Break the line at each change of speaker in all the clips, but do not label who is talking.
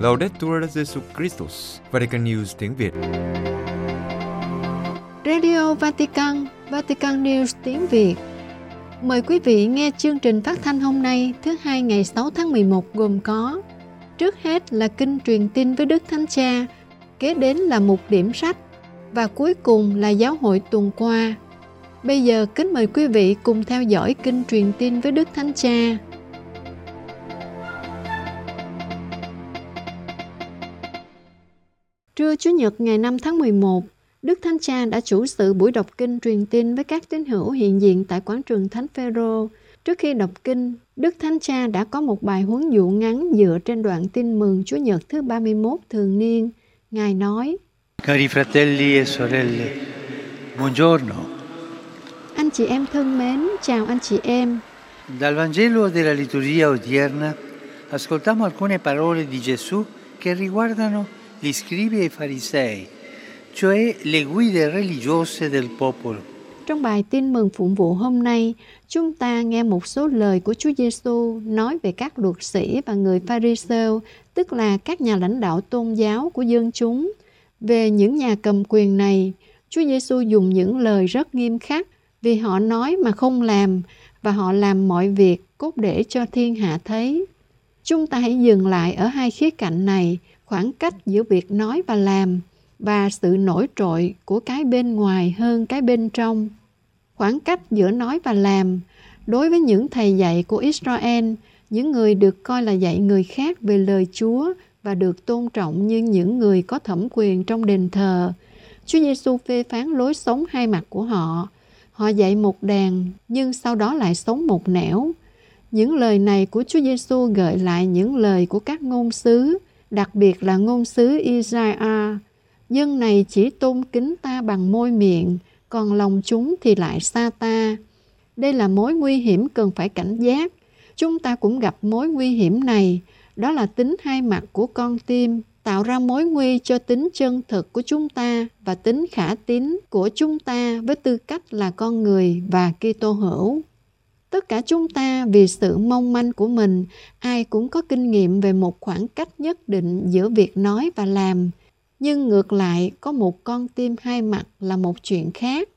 Laudetur Jesu Christus, Vatican News tiếng Việt.
Radio Vatican, Vatican News tiếng Việt. Mời quý vị nghe chương trình phát thanh hôm nay thứ hai ngày 6 tháng 11 gồm có Trước hết là kinh truyền tin với Đức Thánh Cha, kế đến là một điểm sách và cuối cùng là giáo hội tuần qua. Bây giờ kính mời quý vị cùng theo dõi kinh truyền tin với Đức Thánh Cha. Trưa Chủ nhật ngày 5 tháng 11, Đức Thánh Cha đã chủ sự buổi đọc kinh truyền tin với các tín hữu hiện diện tại quảng trường Thánh Phêrô. Trước khi đọc kinh, Đức Thánh Cha đã có một bài huấn dụ ngắn dựa trên đoạn tin mừng Chúa Nhật thứ 31 thường niên. Ngài nói:
Cari fratelli e sorelle, buongiorno.
Anh chị em thân mến, chào anh chị em.
Dal Vangelo della liturgia odierna ascoltiamo alcune parole di Gesù che riguardano gli scribi e i farisei, cioè le guide religiose del popolo.
Trong bài tin mừng phụng vụ hôm nay, chúng ta nghe một số lời của Chúa Giêsu nói về các luật sĩ và người Pharisêu, tức là các nhà lãnh đạo tôn giáo của dân chúng. Về những nhà cầm quyền này, Chúa Giêsu dùng những lời rất nghiêm khắc vì họ nói mà không làm và họ làm mọi việc cốt để cho thiên hạ thấy. Chúng ta hãy dừng lại ở hai khía cạnh này, khoảng cách giữa việc nói và làm và sự nổi trội của cái bên ngoài hơn cái bên trong. Khoảng cách giữa nói và làm đối với những thầy dạy của Israel, những người được coi là dạy người khác về lời Chúa và được tôn trọng như những người có thẩm quyền trong đền thờ. Chúa Giêsu phê phán lối sống hai mặt của họ. Họ dạy một đàn nhưng sau đó lại sống một nẻo. Những lời này của Chúa Giêsu gợi lại những lời của các ngôn sứ, đặc biệt là ngôn sứ Isaiah. Dân này chỉ tôn kính ta bằng môi miệng, còn lòng chúng thì lại xa ta. Đây là mối nguy hiểm cần phải cảnh giác. Chúng ta cũng gặp mối nguy hiểm này, đó là tính hai mặt của con tim, tạo ra mối nguy cho tính chân thực của chúng ta và tính khả tín của chúng ta với tư cách là con người và Kitô hữu. Tất cả chúng ta vì sự mong manh của mình, ai cũng có kinh nghiệm về một khoảng cách nhất định giữa việc nói và làm. Nhưng ngược lại, có một con tim hai mặt là một chuyện khác.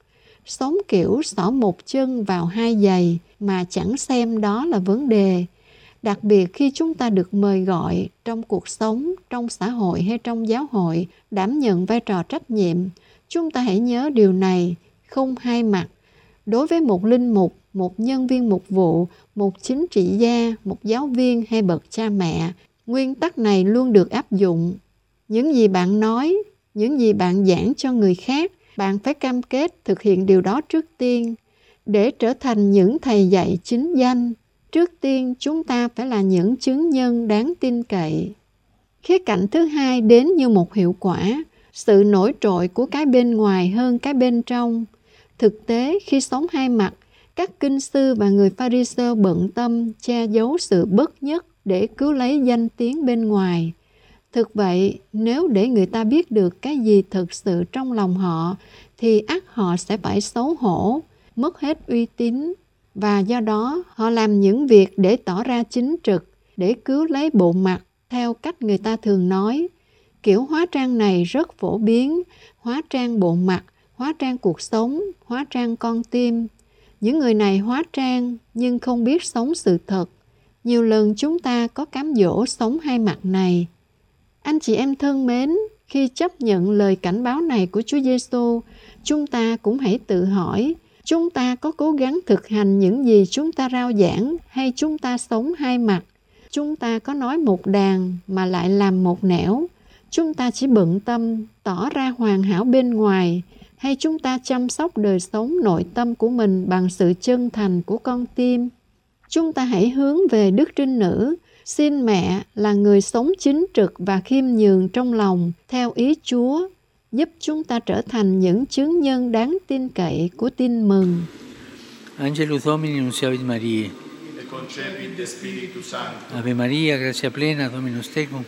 Sống kiểu xỏ một chân vào hai giày mà chẳng xem đó là vấn đề. Đặc biệt khi chúng ta được mời gọi trong cuộc sống, trong xã hội hay trong giáo hội đảm nhận vai trò trách nhiệm, chúng ta hãy nhớ điều này, không hai mặt. Đối với một linh mục, một nhân viên mục vụ, một chính trị gia, một giáo viên hay bậc cha mẹ, nguyên tắc này luôn được áp dụng. Những gì bạn nói, những gì bạn giảng cho người khác, bạn phải cam kết thực hiện điều đó trước tiên. Để trở thành những thầy dạy chính danh, trước tiên chúng ta phải là những chứng nhân đáng tin cậy. Khía cạnh thứ hai đến như một hiệu quả, sự nổi trội của cái bên ngoài hơn cái bên trong. Thực tế, khi sống hai mặt, các kinh sư và người Pharisêu bận tâm che giấu sự bất nhất để cứu lấy danh tiếng bên ngoài. Thực vậy, nếu để người ta biết được cái gì thực sự trong lòng họ, thì ắt họ sẽ phải xấu hổ, mất hết uy tín, và do đó họ làm những việc để tỏ ra chính trực, để cứu lấy bộ mặt theo cách người ta thường nói. Kiểu hóa trang này rất phổ biến, hóa trang bộ mặt, hóa trang cuộc sống, hóa trang con tim. Những người này hóa trang nhưng không biết sống sự thật. Nhiều lần chúng ta có cám dỗ sống hai mặt này. Anh chị em thân mến, khi chấp nhận lời cảnh báo này của Chúa Giêsu, chúng ta cũng hãy tự hỏi, chúng ta có cố gắng thực hành những gì chúng ta rao giảng hay chúng ta sống hai mặt? Chúng ta có nói một đàn mà lại làm một nẻo? Chúng ta chỉ bận tâm tỏ ra hoàn hảo bên ngoài hay chúng ta chăm sóc đời sống nội tâm của mình bằng sự chân thành của con tim? Chúng ta hãy hướng về Đức Trinh Nữ, xin mẹ là người sống chính trực và khiêm nhường trong lòng theo ý Chúa, giúp chúng ta trở thành những chứng nhân đáng tin cậy của tin mừng.
Angelus Domini
de Spiritu Sancto.
Ave Maria, gratia plena, Dominus tecum,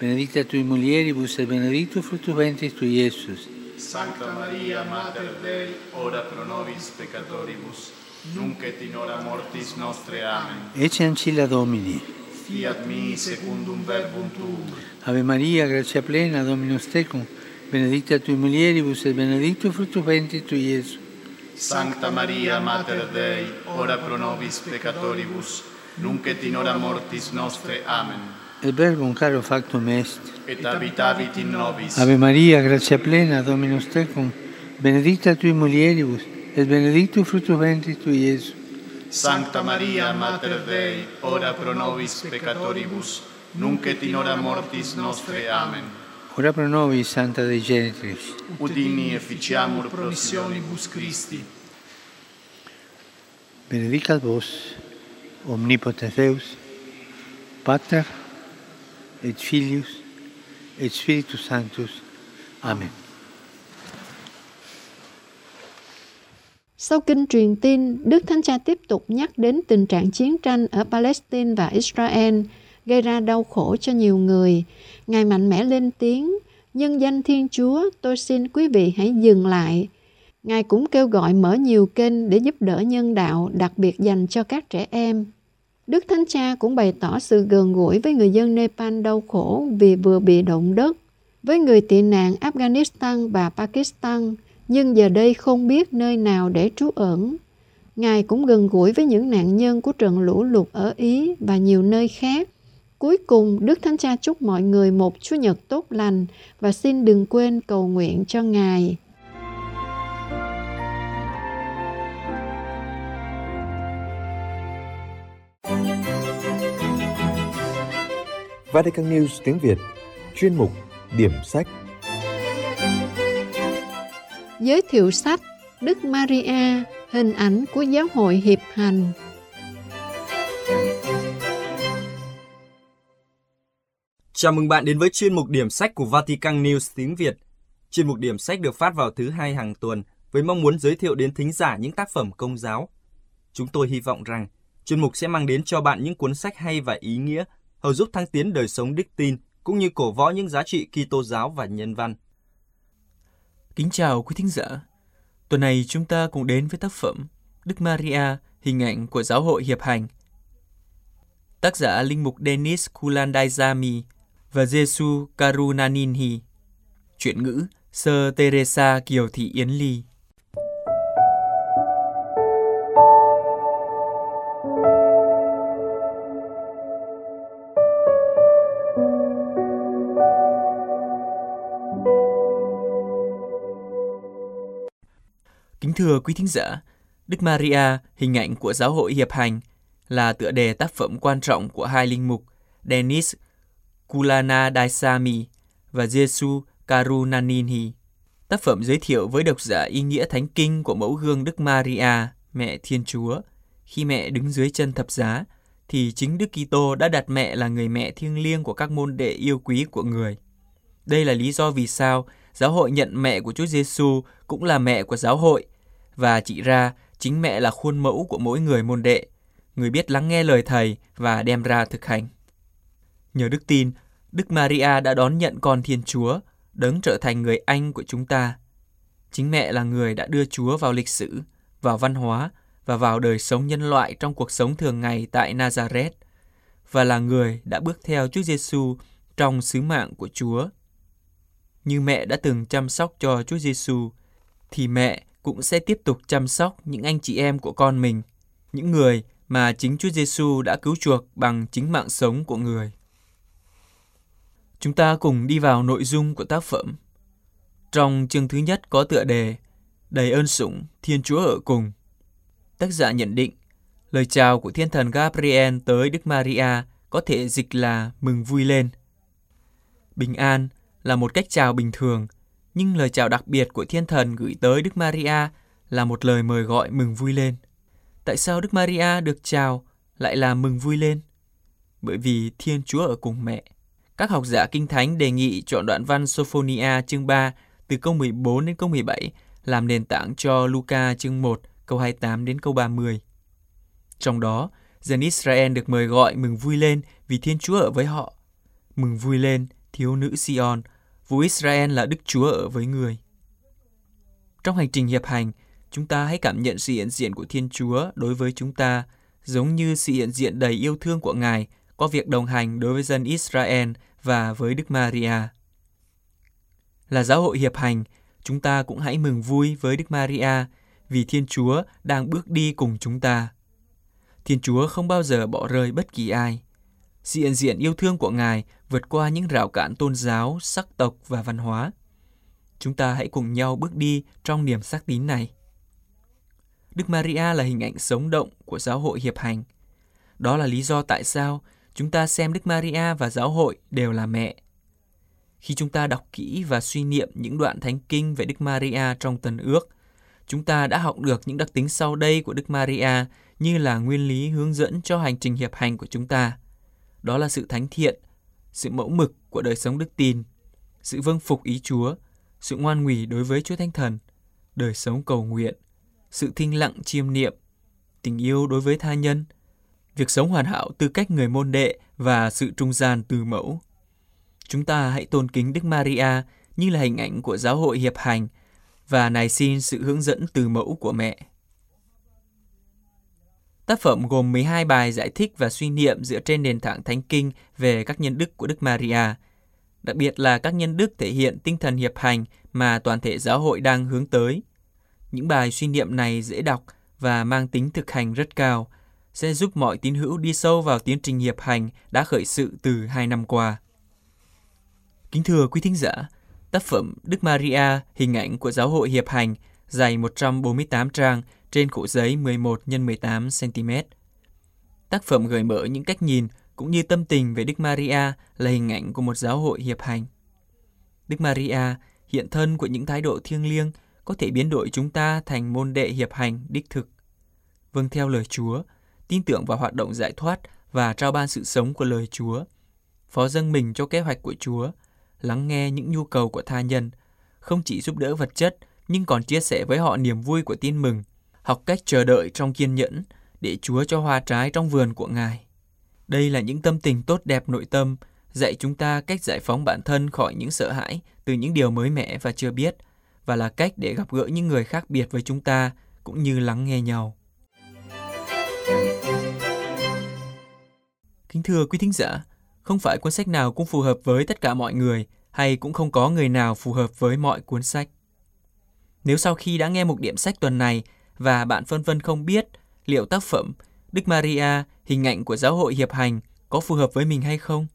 benedicta tui mulieribus et benedictus fructus ventris tui, Iesus.
Sancta Maria, Mater Dei, ora pro nobis peccatoribus, nunc et in hora mortis nostre. Amen.
Ecce ancilla Domini.
Fiat mi secundum verbum tuum.
Ave Maria, grazia plena, Dominus tecum, benedicta tui mulieribus et benedictus fructus ventris tui, Iesus.
Sancta Maria, Mater Dei, ora pro nobis peccatoribus, nunc et in hora mortis nostre. Amen.
Et verbum caro factum est.
Et habitavit in nobis.
Ave Maria, grazia plena, Dominus tecum, benedicta tui mulieribus, et benedictus fructus ventris tui, Iesus.
Sancta Maria, Mater Dei, ora pro nobis peccatoribus, nunc et in hora mortis nostre. Amen.
Ora pro nobis, Santa Dei Genitrix.
Udini efficiamur promissionibus Christi.
Benedicat vos, omnipotens Deus, Pater, et Filius, et Spiritus Sanctus. Amen.
Sau kinh truyền tin, Đức Thánh Cha tiếp tục nhắc đến tình trạng chiến tranh ở Palestine và Israel gây ra đau khổ cho nhiều người. Ngài mạnh mẽ lên tiếng, nhân danh Thiên Chúa, tôi xin quý vị hãy dừng lại. Ngài cũng kêu gọi mở nhiều kênh để giúp đỡ nhân đạo, đặc biệt dành cho các trẻ em. Đức Thánh Cha cũng bày tỏ sự gần gũi với người dân Nepal đau khổ vì vừa bị động đất, với người tị nạn Afghanistan và Pakistan, nhưng giờ đây không biết nơi nào để trú ẩn. Ngài cũng gần gũi với những nạn nhân của trận lũ lụt ở Ý và nhiều nơi khác. Cuối cùng, Đức Thánh Cha chúc mọi người một Chúa Nhật tốt lành và xin đừng quên cầu nguyện cho Ngài.
Vatican News tiếng Việt Chuyên mục Điểm sách
Giới thiệu sách Đức Maria, hình ảnh của giáo hội hiệp hành.
Chào mừng bạn đến với chuyên mục điểm sách của Vatican News tiếng Việt. Chuyên mục điểm sách được phát vào thứ hai hàng tuần với mong muốn giới thiệu đến thính giả những tác phẩm công giáo. Chúng tôi hy vọng rằng chuyên mục sẽ mang đến cho bạn những cuốn sách hay và ý nghĩa, hầu giúp thăng tiến đời sống đức tin cũng như cổ võ những giá trị Kitô giáo và nhân văn.
Kính chào quý thính giả. Tuần này chúng ta cùng đến với tác phẩm Đức Maria, hình ảnh của giáo hội hiệp hành. Tác giả linh mục Denis Kulandayzami và Jesu Karunaninhi. Chuyển ngữ Sơ Teresa Kiều Thị Yến Ly. Kính thưa quý thính giả, Đức Maria, hình ảnh của giáo hội hiệp hành, là tựa đề tác phẩm quan trọng của hai linh mục Denis Kulana Daisami và Jesu Karunanini. Tác phẩm giới thiệu với độc giả ý nghĩa thánh kinh của mẫu gương Đức Maria, mẹ Thiên Chúa. Khi mẹ đứng dưới chân thập giá, thì chính Đức Kitô đã đặt mẹ là người mẹ thiêng liêng của các môn đệ yêu quý của người. Đây là lý do vì sao giáo hội nhận mẹ của Chúa Giêsu cũng là mẹ của giáo hội và chỉ ra chính mẹ là khuôn mẫu của mỗi người môn đệ, người biết lắng nghe lời thầy và đem ra thực hành. Nhờ đức tin, Đức Maria đã đón nhận con Thiên Chúa, đấng trở thành người anh của chúng ta. Chính mẹ là người đã đưa Chúa vào lịch sử, vào văn hóa và vào đời sống nhân loại trong cuộc sống thường ngày tại Nazareth và là người đã bước theo Chúa Giêsu trong sứ mạng của Chúa. Như mẹ đã từng chăm sóc cho Chúa Giêsu, thì mẹ cũng sẽ tiếp tục chăm sóc những anh chị em của con mình, những người mà chính Chúa Giêsu đã cứu chuộc bằng chính mạng sống của người. Chúng ta cùng đi vào nội dung của tác phẩm. Trong chương thứ nhất có tựa đề Đầy ơn sủng, Thiên Chúa ở cùng. Tác giả nhận định, lời chào của thiên thần Gabriel tới Đức Maria có thể dịch là mừng vui lên. Bình an là một cách chào bình thường, nhưng lời chào đặc biệt của thiên thần gửi tới Đức Maria là một lời mời gọi mừng vui lên. Tại sao Đức Maria được chào lại là mừng vui lên? Bởi vì Thiên Chúa ở cùng mẹ. Các học giả kinh thánh đề nghị chọn đoạn văn Sophonia chương 3 từ câu 14 đến câu 17 làm nền tảng cho Luca chương 1 câu 28 đến câu 30. Trong đó, dân Israel được mời gọi mừng vui lên vì Thiên Chúa ở với họ. Mừng vui lên, thiếu nữ Sion, vua Israel là Đức Chúa ở với người. Trong hành trình hiệp hành, chúng ta hãy cảm nhận sự hiện diện của Thiên Chúa đối với chúng ta, giống như sự hiện diện đầy yêu thương của Ngài có việc đồng hành đối với dân Israel và với Đức Maria. Là giáo hội hiệp hành, chúng ta cũng hãy mừng vui với Đức Maria vì Thiên Chúa đang bước đi cùng chúng ta. Thiên Chúa không bao giờ bỏ rơi bất kỳ ai. Sự hiện diện yêu thương của Ngài vượt qua những rào cản tôn giáo, sắc tộc và văn hóa. Chúng ta hãy cùng nhau bước đi trong niềm xác tín này. Đức Maria là hình ảnh sống động của giáo hội hiệp hành. Đó là lý do tại sao chúng ta xem Đức Maria và giáo hội đều là mẹ. Khi chúng ta đọc kỹ và suy niệm những đoạn thánh kinh về Đức Maria trong Tân Ước, chúng ta đã học được những đặc tính sau đây của Đức Maria như là nguyên lý hướng dẫn cho hành trình hiệp hành của chúng ta. Đó là sự thánh thiện, sự mẫu mực của đời sống đức tin, sự vâng phục ý Chúa, sự ngoan ngủy đối với Chúa Thánh Thần, đời sống cầu nguyện, sự thinh lặng chiêm niệm, tình yêu đối với tha nhân, việc sống hoàn hảo tư cách người môn đệ và sự trung gian từ mẫu. Chúng ta hãy tôn kính Đức Maria như là hình ảnh của giáo hội hiệp hành và nài xin sự hướng dẫn từ mẫu của mẹ. Tác phẩm gồm 12 bài giải thích và suy niệm dựa trên nền tảng thánh kinh về các nhân đức của Đức Maria. Đặc biệt là các nhân đức thể hiện tinh thần hiệp hành mà toàn thể giáo hội đang hướng tới. Những bài suy niệm này dễ đọc và mang tính thực hành rất cao, sẽ giúp mọi tín hữu đi sâu vào tiến trình hiệp hành đã khởi sự từ hai năm qua. Kính thưa quý thính giả, tác phẩm Đức Maria, hình ảnh của giáo hội hiệp hành, dày 148 trang trên khổ giấy 11 x 18 cm. Tác phẩm gợi mở những cách nhìn cũng như tâm tình về Đức Maria là hình ảnh của một giáo hội hiệp hành. Đức Maria, hiện thân của những thái độ thiêng liêng, có thể biến đổi chúng ta thành môn đệ hiệp hành đích thực. Vâng theo lời Chúa, tin tưởng vào hoạt động giải thoát và trao ban sự sống của lời Chúa, phó dâng mình cho kế hoạch của Chúa, lắng nghe những nhu cầu của tha nhân, không chỉ giúp đỡ vật chất nhưng còn chia sẻ với họ niềm vui của tin mừng, học cách chờ đợi trong kiên nhẫn để Chúa cho hoa trái trong vườn của Ngài. Đây là những tâm tình tốt đẹp nội tâm, dạy chúng ta cách giải phóng bản thân khỏi những sợ hãi từ những điều mới mẻ và chưa biết, và là cách để gặp gỡ những người khác biệt với chúng ta cũng như lắng nghe nhau. Kính thưa quý thính giả, không phải cuốn sách nào cũng phù hợp với tất cả mọi người hay cũng không có người nào phù hợp với mọi cuốn sách. Nếu sau khi đã nghe một điểm sách tuần này và bạn phân vân không biết liệu tác phẩm Đức Maria, hình ảnh của giáo hội hiệp hành có phù hợp với mình hay không,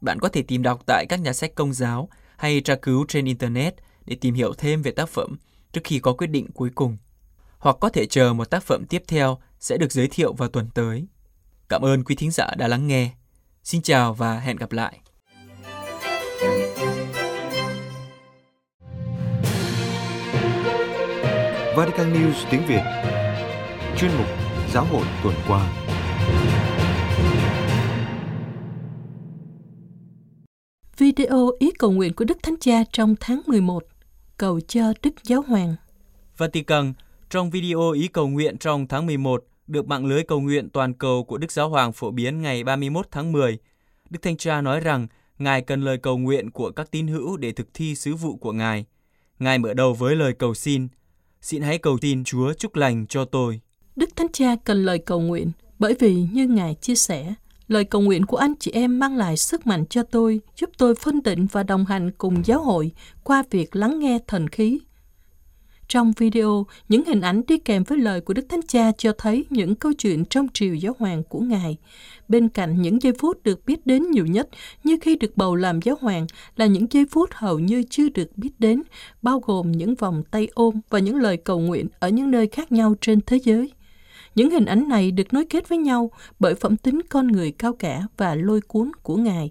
bạn có thể tìm đọc tại các nhà sách công giáo hay tra cứu trên Internet để tìm hiểu thêm về tác phẩm trước khi có quyết định cuối cùng. Hoặc có thể chờ một tác phẩm tiếp theo sẽ được giới thiệu vào tuần tới. Cảm ơn quý thính giả đã lắng nghe. Xin chào và hẹn gặp lại.
Vatican News tiếng Việt Chuyên mục Giáo hội tuần qua
Video ý cầu nguyện của Đức Thánh Cha trong tháng 11 Cầu cho Đức Giáo Hoàng
Vatican, trong video ý cầu nguyện trong tháng 11 được mạng lưới cầu nguyện toàn cầu của Đức Giáo Hoàng phổ biến ngày 31 tháng 10, Đức Thanh Cha nói rằng Ngài cần lời cầu nguyện của các tín hữu để thực thi sứ vụ của Ngài. Ngài mở đầu với lời cầu xin, xin hãy cầu tin Chúa chúc lành cho tôi.
Đức Thánh Cha cần lời cầu nguyện bởi vì như Ngài chia sẻ, lời cầu nguyện của anh chị em mang lại sức mạnh cho tôi, giúp tôi phân định và đồng hành cùng giáo hội qua việc lắng nghe thần khí. Trong video, những hình ảnh đi kèm với lời của Đức Thánh Cha cho thấy những câu chuyện trong triều giáo hoàng của Ngài. Bên cạnh những giây phút được biết đến nhiều nhất, như khi được bầu làm giáo hoàng, là những giây phút hầu như chưa được biết đến, bao gồm những vòng tay ôm và những lời cầu nguyện ở những nơi khác nhau trên thế giới. Những hình ảnh này được nối kết với nhau bởi phẩm tính con người cao cả và lôi cuốn của Ngài.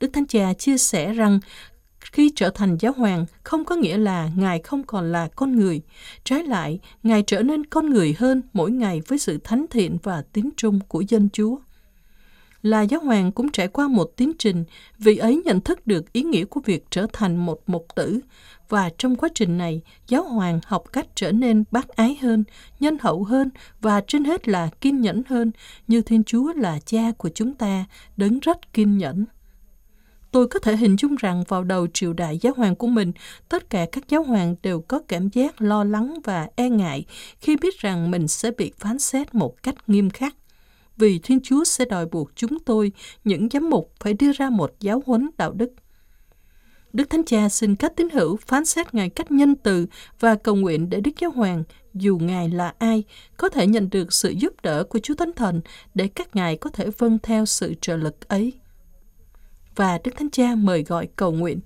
Đức Thánh Cha chia sẻ rằng khi trở thành giáo hoàng không có nghĩa là Ngài không còn là con người. Trái lại, Ngài trở nên con người hơn mỗi ngày với sự thánh thiện và tín trung của dân Chúa. Là giáo hoàng cũng trải qua một tiến trình, vì ấy nhận thức được ý nghĩa của việc trở thành một mục tử. Và trong quá trình này, giáo hoàng học cách trở nên bác ái hơn, nhân hậu hơn và trên hết là kiên nhẫn hơn, như Thiên Chúa là cha của chúng ta, đấng rất kiên nhẫn. Tôi có thể hình dung rằng vào đầu triều đại giáo hoàng của mình, tất cả các giáo hoàng đều có cảm giác lo lắng và e ngại khi biết rằng mình sẽ bị phán xét một cách nghiêm khắc. Vì Thiên Chúa sẽ đòi buộc chúng tôi, những giám mục, phải đưa ra một giáo huấn đạo đức. Đức Thánh Cha xin các tín hữu phán xét Ngài cách nhân từ và cầu nguyện để Đức Giáo Hoàng, dù Ngài là ai, có thể nhận được sự giúp đỡ của Chúa Thánh Thần để các Ngài có thể vâng theo sự trợ lực ấy. Và Đức Thánh Cha mời gọi cầu nguyện.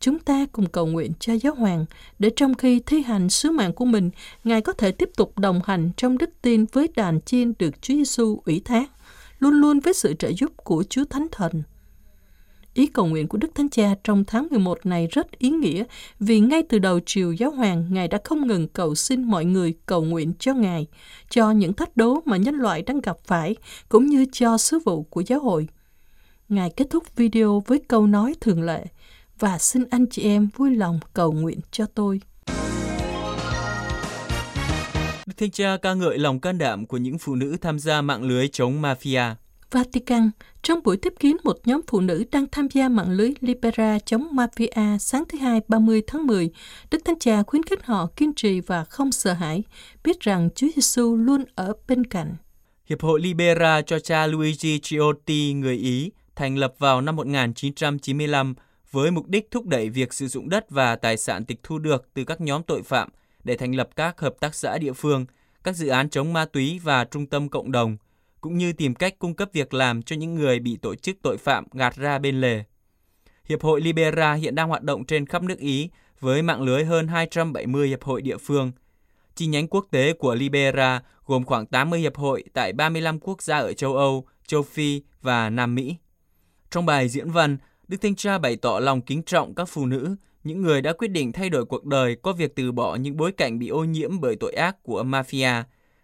Chúng ta cùng cầu nguyện cho Giáo Hoàng để trong khi thi hành sứ mạng của mình, Ngài có thể tiếp tục đồng hành trong đức tin với đàn chiên được Chúa Giêsu ủy thác, luôn luôn với sự trợ giúp của Chúa Thánh Thần. Ý cầu nguyện của Đức Thánh Cha trong tháng 11 này rất ý nghĩa vì ngay từ đầu triều giáo hoàng, Ngài đã không ngừng cầu xin mọi người cầu nguyện cho Ngài, cho những thách đố mà nhân loại đang gặp phải, cũng như cho sứ vụ của giáo hội. Ngài kết thúc video với câu nói thường lệ, và xin anh chị em vui lòng cầu nguyện cho tôi.
Đức Thánh Cha ca ngợi lòng can đảm của những phụ nữ tham gia mạng lưới chống mafia.
Vatican, trong buổi tiếp kiến một nhóm phụ nữ đang tham gia mạng lưới Libera chống mafia sáng thứ Hai 30 tháng 10, Đức Thánh Cha khuyến khích họ kiên trì và không sợ hãi, biết rằng Chúa Giêsu luôn ở bên cạnh.
Hiệp hội Libera cho cha Luigi Ciotti, người Ý, thành lập vào năm 1995 với mục đích thúc đẩy việc sử dụng đất và tài sản tịch thu được từ các nhóm tội phạm để thành lập các hợp tác xã địa phương, các dự án chống ma túy và trung tâm cộng đồng – cũng như tìm cách cung cấp việc làm cho những người bị tổ chức tội phạm gạt ra bên lề. Hiệp hội Libera hiện đang hoạt động trên khắp nước Ý với mạng lưới hơn 270 hiệp hội địa phương. Chi nhánh quốc tế của Libera gồm khoảng 80 hiệp hội tại 35 quốc gia ở châu Âu, châu Phi và Nam Mỹ. Trong bài diễn văn, Đức Thanh Cha bày tỏ lòng kính trọng các phụ nữ, những người đã quyết định thay đổi cuộc đời có việc từ bỏ những bối cảnh bị ô nhiễm bởi tội ác của mafia.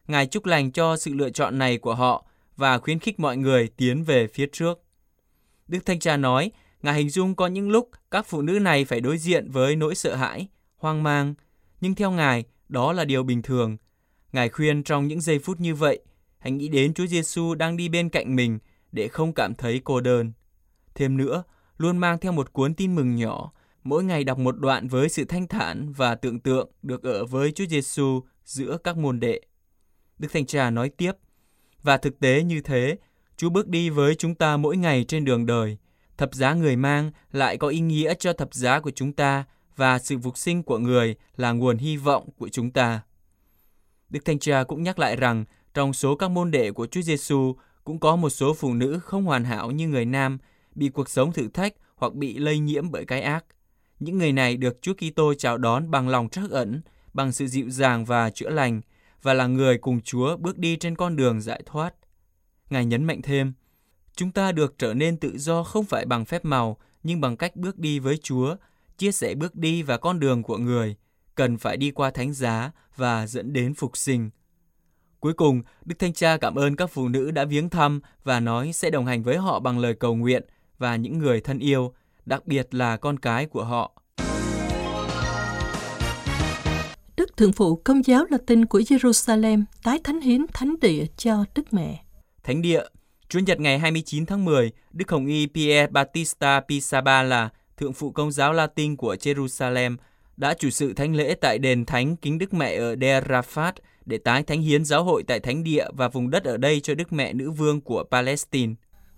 Ngài chúc lành cho sự lựa chọn này của họ và khuyến khích mọi người tiến về phía trước. Đức Thanh Cha nói, Ngài hình dung có những lúc các phụ nữ này phải đối diện với nỗi sợ hãi, hoang mang, nhưng theo Ngài, đó là điều bình thường. Ngài khuyên trong những giây phút như vậy, hãy nghĩ đến Chúa Giêsu đang đi bên cạnh mình để không cảm thấy cô đơn. Thêm nữa, luôn mang theo một cuốn tin mừng nhỏ, mỗi ngày đọc một đoạn với sự thanh thản và tưởng tượng được ở với Chúa Giêsu giữa các môn đệ. Đức Thánh Cha nói tiếp, và thực tế như thế, Chúa bước đi với chúng ta mỗi ngày trên đường đời. Thập giá người mang lại có ý nghĩa cho thập giá của chúng ta và sự phục sinh của người là nguồn hy vọng của chúng ta. Đức Thanh Cha cũng nhắc lại rằng trong số các môn đệ của Chúa Giêsu cũng có một số phụ nữ không hoàn hảo như người nam, bị cuộc sống thử thách hoặc bị lây nhiễm bởi cái ác. Những người này được Chúa Kitô chào đón bằng lòng trắc ẩn, bằng sự dịu dàng và chữa lành, và là người cùng Chúa bước đi trên con đường giải thoát. Ngài nhấn mạnh thêm, chúng ta được trở nên tự do không phải bằng phép màu, nhưng bằng cách bước đi với Chúa, chia sẻ bước đi và con đường của người, cần phải đi qua thánh giá và dẫn đến phục sinh. Cuối cùng, Đức Thanh Cha cảm ơn các phụ nữ đã viếng thăm và nói sẽ đồng hành với họ bằng lời cầu nguyện và những người thân yêu, đặc biệt là con cái của họ.
Đức Thượng Phụ Công giáo Latin của Jerusalem tái thánh hiến thánh địa cho Đức Mẹ.
Thánh địa Chủ nhật ngày 29 tháng 10, Đức Hồng Y Pierre Battista Pisabala, Thượng phụ Công giáo Latin của Jerusalem, đã chủ sự thánh lễ tại đền thánh kính Đức Mẹ ở Der Rafat để tái thánh hiến giáo hội tại thánh địa và vùng đất ở đây cho Đức Mẹ Nữ Vương của Palestine.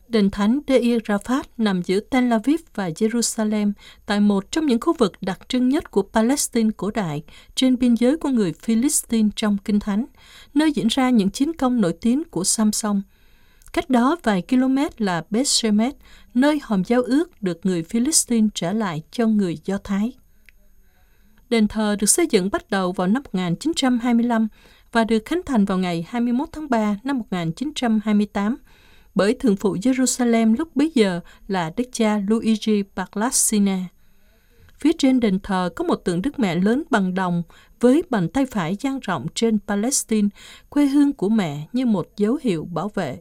Đền thánh Deir Rafat nằm giữa Tel Aviv và Jerusalem, tại một trong những khu vực đặc trưng nhất của Palestine cổ đại, trên biên giới của người Philistine trong Kinh Thánh, nơi diễn ra những chiến công nổi tiếng của Samson. Cách đó vài km là Bethshemet, nơi hòm giao ước được người Philistine trả lại cho người Do Thái. Đền thờ được xây dựng bắt đầu vào năm 1925 và được khánh thành vào ngày 21 tháng 3 năm 1928 bởi Thượng phụ Jerusalem lúc bấy giờ là Đức cha Luigi Paglassina. Phía trên đền thờ có một tượng Đức Mẹ lớn bằng đồng với bàn tay phải dang rộng trên Palestine, quê hương của mẹ như một dấu hiệu bảo vệ.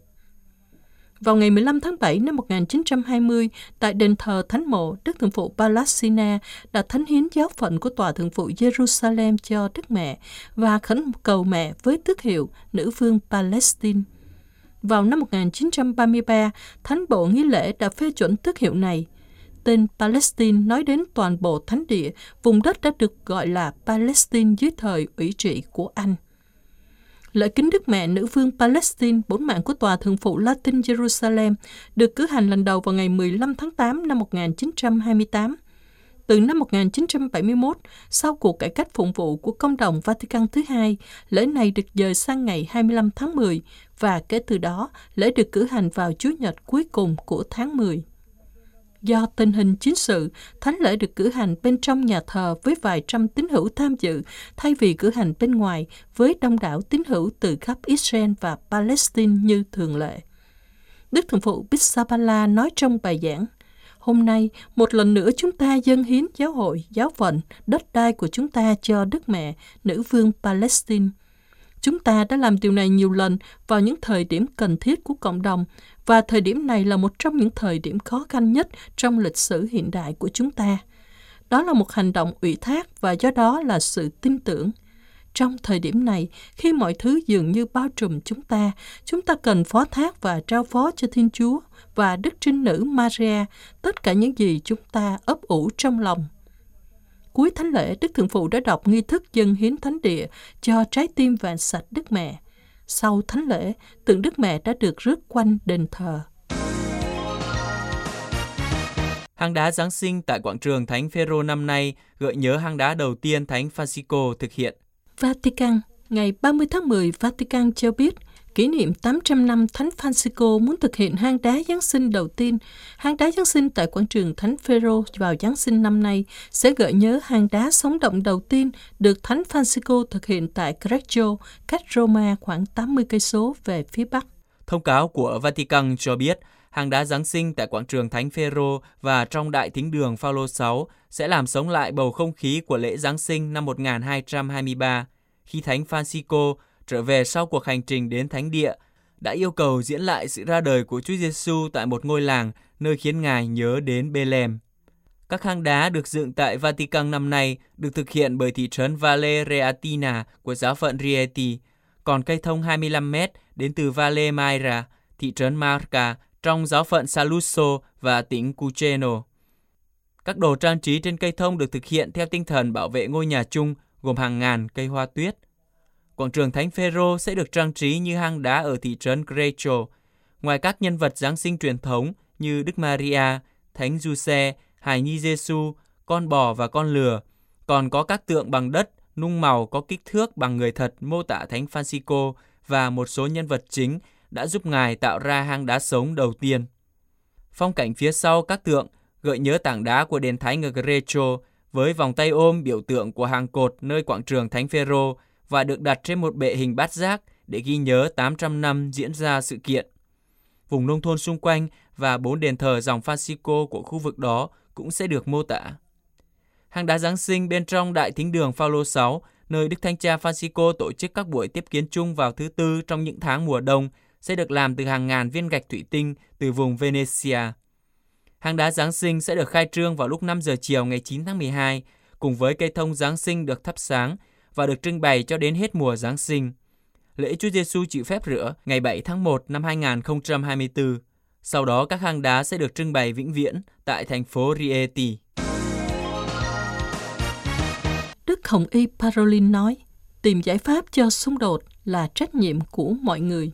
Vào ngày 15 tháng 7 năm 1920, tại đền thờ Thánh mộ, Đức Thượng phụ Palazzina đã thánh hiến giáo phận của Tòa Thượng phụ Jerusalem cho Đức Mẹ và khẩn cầu mẹ với tước hiệu Nữ vương Palestine. Vào năm 1933, Thánh bộ nghi lễ đã phê chuẩn tước hiệu này. tên Palestine nói đến toàn bộ thánh địa, vùng đất đã được gọi là Palestine dưới thời ủy trị của Anh. Lễ kính Đức Mẹ Nữ vương Palestine, bốn mạng của Tòa Thượng phụ Latin Jerusalem, được cử hành lần đầu vào ngày 15 tháng 8 năm 1928. Từ năm 1971, sau cuộc cải cách phụng vụ của công đồng Vatican thứ hai, lễ này được dời sang ngày 25 tháng 10 và kể từ đó, lễ được cử hành vào Chủ nhật cuối cùng của tháng 10. Do tình hình chính sự, thánh lễ được cử hành bên trong nhà thờ với vài trăm tín hữu tham dự, thay vì cử hành bên ngoài với đông đảo tín hữu từ khắp Israel và Palestine như thường lệ. Đức Thượng phụ Bissabala nói trong bài giảng, Hôm nay, một lần nữa chúng ta dâng hiến giáo hội, giáo phận, đất đai của chúng ta cho Đức Mẹ, nữ vương Palestine. Chúng ta đã làm điều này nhiều lần vào những thời điểm cần thiết của cộng đồng và thời điểm này là một trong những thời điểm khó khăn nhất trong lịch sử hiện đại của chúng ta. Đó là một hành động ủy thác và do đó là sự tin tưởng. Trong thời điểm này, khi mọi thứ dường như bao trùm chúng ta, chúng ta cần phó thác và trao phó cho Thiên Chúa và Đức Trinh Nữ Maria tất cả những gì chúng ta ấp ủ trong lòng. Cuối thánh lễ, Đức Thượng Phụ đã đọc nghi thức dân hiến thánh địa cho trái tim vàng sạch Đức Mẹ. Sau thánh lễ, tượng Đức Mẹ đã được rước quanh đền thờ.
Hang đá Giáng sinh tại quảng trường Thánh Phêrô năm nay gợi nhớ hang đá đầu tiên Thánh Francisco thực hiện.
Vatican, ngày 30 tháng 10, Vatican cho biết kỷ niệm 800 năm Thánh Francisco muốn thực hiện hang đá Giáng sinh đầu tiên. Hang đá Giáng sinh tại quảng trường Thánh Phêrô vào Giáng sinh năm nay sẽ gợi nhớ hang đá sống động đầu tiên được Thánh Francisco thực hiện tại Greccio, cách Roma khoảng 80 cây số về phía bắc.
Thông cáo của Vatican cho biết, Hàng đá Giáng sinh tại quảng trường Thánh Phêrô và trong đại thính đường Phaolô 6 sẽ làm sống lại bầu không khí của lễ Giáng sinh năm 1223 khi Thánh Francisco trở về sau cuộc hành trình đến thánh địa, đã yêu cầu diễn lại sự ra đời của Chúa Giêsu tại một ngôi làng nơi khiến Ngài nhớ đến Bethlehem. Các hang đá được dựng tại Vatican năm nay được thực hiện bởi thị trấn Valle Reatina của giáo phận Rieti, còn cây thông 25 m đến từ Valle Maira, thị trấn Marca trong giáo phận Saluzzo và tỉnh Cuceno. Các đồ trang trí trên cây thông được thực hiện theo tinh thần bảo vệ ngôi nhà chung gồm hàng ngàn cây hoa tuyết. Quảng trường Thánh Phêrô sẽ được trang trí như hang đá ở thị trấn Greco. Ngoài các nhân vật Giáng sinh truyền thống như Đức Maria, Thánh Giuse, Hài Nhi Giêsu, con bò và con lừa, còn có các tượng bằng đất, nung màu có kích thước bằng người thật mô tả Thánh Francisco và một số nhân vật chính đã giúp Ngài tạo ra hang đá sống đầu tiên. Phong cảnh phía sau các tượng gợi nhớ tảng đá của đền Thánh ở Grecho với vòng tay ôm biểu tượng của hàng cột nơi quảng trường Thánh Phêrô và được đặt trên một bệ hình bát giác để ghi nhớ 800 năm diễn ra sự kiện. Vùng nông thôn xung quanh và bốn đền thờ dòng Francisco của khu vực đó cũng sẽ được mô tả. Hang đá Giáng sinh bên trong Đại Thính đường Phaolô 6, nơi Đức Thánh Cha Francisco tổ chức các buổi tiếp kiến chung vào thứ tư trong những tháng mùa đông, sẽ được làm từ hàng ngàn viên gạch thủy tinh từ vùng Venezia. Hang đá Giáng sinh sẽ được khai trương vào lúc 5 giờ chiều ngày 9 tháng 12, cùng với cây thông Giáng sinh được thắp sáng và được trưng bày cho đến hết mùa Giáng sinh. Lễ Chúa Giêsu chịu phép rửa ngày 7 tháng 1 năm 2024. Sau đó các hang đá sẽ được trưng bày vĩnh viễn tại thành phố Rieti.
Đức Hồng Y Parolin nói, tìm giải pháp cho xung đột là trách nhiệm của mọi người.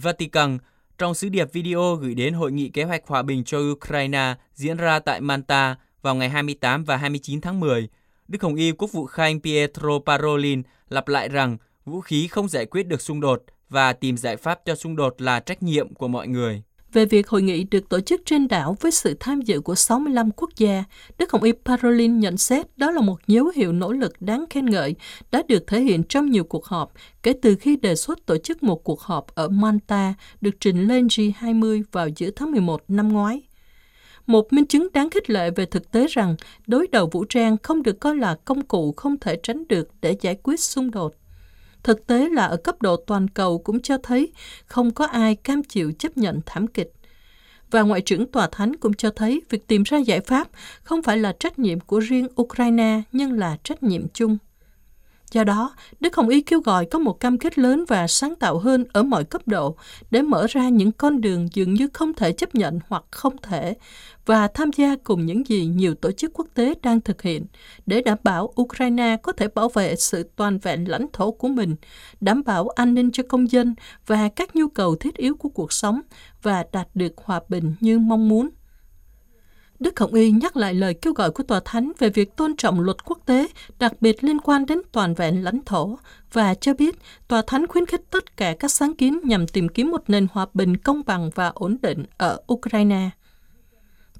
Vatican trong sứ điệp video gửi đến Hội nghị Kế hoạch Hòa bình cho Ukraine diễn ra tại Manta vào ngày 28 và 29 tháng 10, Đức Hồng Y Quốc vụ Khanh Pietro Parolin lặp lại rằng vũ khí không giải quyết được xung đột và tìm giải pháp cho xung đột là trách nhiệm của mọi người.
Về việc hội nghị được tổ chức trên đảo với sự tham dự của 65 quốc gia, Đức Hồng Y Parolin nhận xét đó là một dấu hiệu nỗ lực đáng khen ngợi đã được thể hiện trong nhiều cuộc họp kể từ khi đề xuất tổ chức một cuộc họp ở Manta được trình lên G20 vào giữa tháng 11 năm ngoái một minh chứng đáng khích lệ về thực tế rằng đối đầu vũ trang không được coi là công cụ không thể tránh được để giải quyết xung đột. Thực tế là ở cấp độ toàn cầu cũng cho thấy không có ai cam chịu chấp nhận thảm kịch. Và Ngoại trưởng Tòa Thánh cũng cho thấy việc tìm ra giải pháp không phải là trách nhiệm của riêng Ukraine, nhưng là trách nhiệm chung. Do đó, Đức Hồng Y kêu gọi có một cam kết lớn và sáng tạo hơn ở mọi cấp độ để mở ra những con đường dường như không thể chấp nhận hoặc không thể và tham gia cùng những gì nhiều tổ chức quốc tế đang thực hiện để đảm bảo Ukraine có thể bảo vệ sự toàn vẹn lãnh thổ của mình, đảm bảo an ninh cho công dân và các nhu cầu thiết yếu của cuộc sống và đạt được hòa bình như mong muốn. Đức Hồng Y nhắc lại lời kêu gọi của Tòa Thánh về việc tôn trọng luật quốc tế, đặc biệt liên quan đến toàn vẹn lãnh thổ, và cho biết Tòa Thánh khuyến khích tất cả các sáng kiến nhằm tìm kiếm một nền hòa bình công bằng và ổn định ở Ukraine.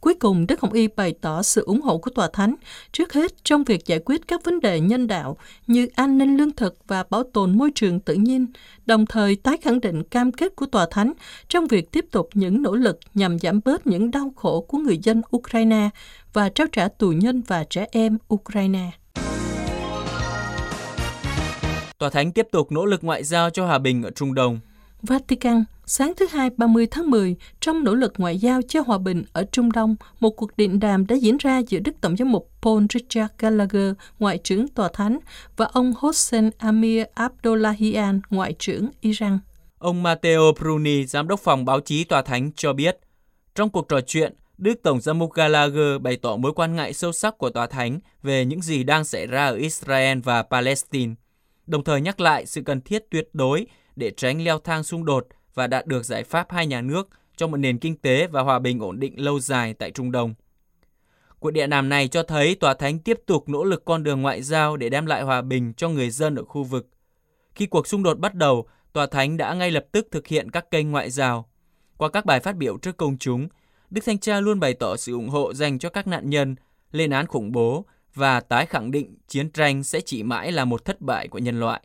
Cuối cùng, Đức Hồng Y bày tỏ sự ủng hộ của Tòa Thánh, trước hết trong việc giải quyết các vấn đề nhân đạo như an ninh lương thực và bảo tồn môi trường tự nhiên, đồng thời tái khẳng định cam kết của Tòa Thánh trong việc tiếp tục những nỗ lực nhằm giảm bớt những đau khổ của người dân Ukraine và trao trả tù nhân và trẻ em Ukraine.
Tòa Thánh tiếp tục nỗ lực ngoại giao cho hòa bình ở Trung Đông.
Vatican, sáng thứ Hai 30 tháng 10, trong nỗ lực ngoại giao cho hòa bình ở Trung Đông, một cuộc điện đàm đã diễn ra giữa Đức Tổng giám mục Paul Richard Gallagher, Ngoại trưởng Tòa Thánh, và ông Hossein Amir Abdullahian, Ngoại trưởng Iran.
Ông Matteo Bruni, Giám đốc phòng báo chí Tòa Thánh cho biết, trong cuộc trò chuyện, Đức Tổng giám mục Gallagher bày tỏ mối quan ngại sâu sắc của Tòa Thánh về những gì đang xảy ra ở Israel và Palestine, đồng thời nhắc lại sự cần thiết tuyệt đối để tránh leo thang xung đột và đạt được giải pháp hai nhà nước cho một nền kinh tế và hòa bình ổn định lâu dài tại Trung Đông. Cuộc điện đàm này cho thấy Tòa Thánh tiếp tục nỗ lực con đường ngoại giao để đem lại hòa bình cho người dân ở khu vực. Khi cuộc xung đột bắt đầu, Tòa Thánh đã ngay lập tức thực hiện các kênh ngoại giao. Qua các bài phát biểu trước công chúng, Đức Thanh Cha luôn bày tỏ sự ủng hộ dành cho các nạn nhân, lên án khủng bố và tái khẳng định chiến tranh sẽ chỉ mãi là một thất bại của nhân loại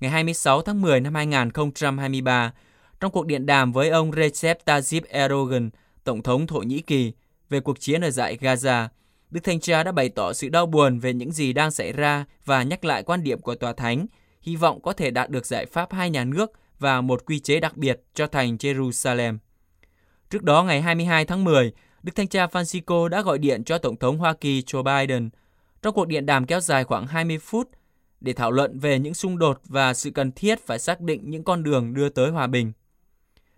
ngày 26 tháng 10 năm 2023, trong cuộc điện đàm với ông Recep Tayyip Erdogan, Tổng thống Thổ Nhĩ Kỳ, về cuộc chiến ở giải Gaza, Đức Thanh Cha đã bày tỏ sự đau buồn về những gì đang xảy ra và nhắc lại quan điểm của Tòa Thánh, hy vọng có thể đạt được giải pháp hai nhà nước và một quy chế đặc biệt cho thành Jerusalem. Trước đó, ngày 22 tháng 10, Đức Thanh Cha Francisco đã gọi điện cho Tổng thống Hoa Kỳ Joe Biden. Trong cuộc điện đàm kéo dài khoảng 20 phút, để thảo luận về những xung đột và sự cần thiết phải xác định những con đường đưa tới hòa bình.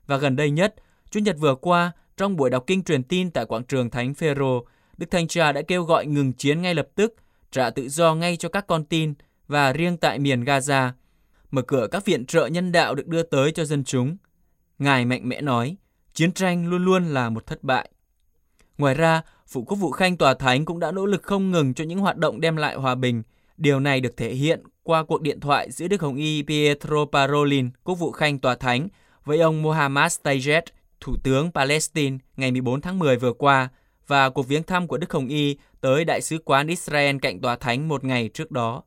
Và gần đây nhất, Chủ nhật vừa qua, trong buổi đọc kinh truyền tin tại quảng trường Thánh Phêrô, Đức Thanh Cha đã kêu gọi ngừng chiến ngay lập tức, trả tự do ngay cho các con tin và riêng tại miền Gaza, mở cửa các viện trợ nhân đạo được đưa tới cho dân chúng. Ngài mạnh mẽ nói, chiến tranh luôn luôn là một thất bại. Ngoài ra, Phụ Quốc vụ Khanh Tòa Thánh cũng đã nỗ lực không ngừng cho những hoạt động đem lại hòa bình Điều này được thể hiện qua cuộc điện thoại giữa Đức Hồng Y Pietro Parolin, quốc vụ khanh tòa thánh, với ông Mohammad Tajet, Thủ tướng Palestine ngày 14 tháng 10 vừa qua, và cuộc viếng thăm của Đức Hồng Y tới Đại sứ quán Israel cạnh tòa thánh một ngày trước đó.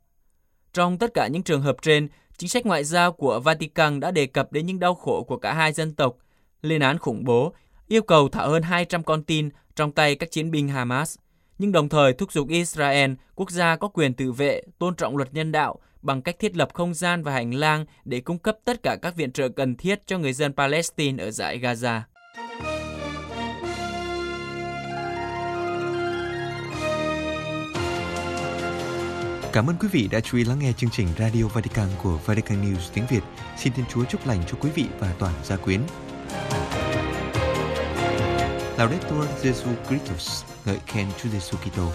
Trong tất cả những trường hợp trên, chính sách ngoại giao của Vatican đã đề cập đến những đau khổ của cả hai dân tộc, lên án khủng bố, yêu cầu thả hơn 200 con tin trong tay các chiến binh Hamas – nhưng đồng thời thúc giục Israel, quốc gia có quyền tự vệ, tôn trọng luật nhân đạo bằng cách thiết lập không gian và hành lang để cung cấp tất cả các viện trợ cần thiết cho người dân Palestine ở dải Gaza.
Cảm ơn quý vị đã chú ý lắng nghe chương trình Radio Vatican của Vatican News tiếng Việt. Xin Thiên Chúa chúc lành cho quý vị và toàn gia quyến. Laudetur Jesu Christus, ngợi khen Chúa Giêsu Kitô.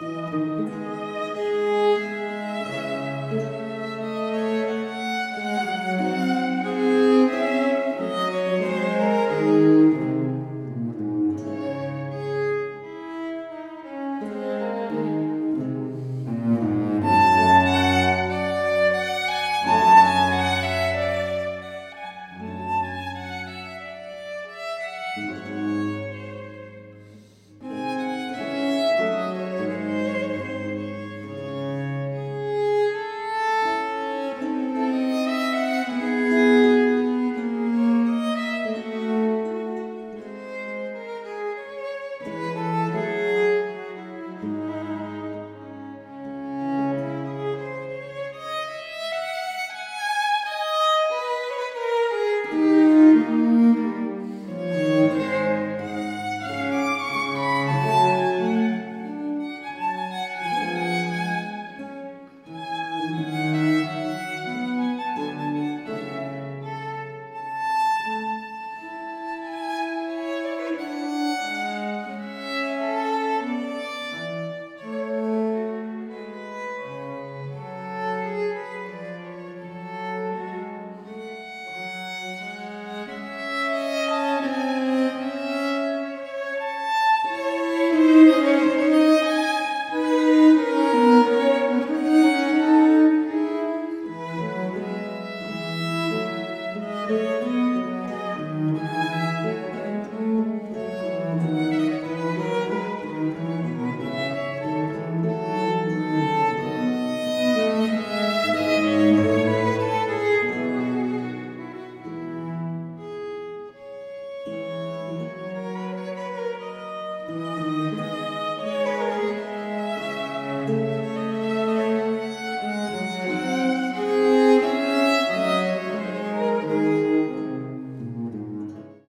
Música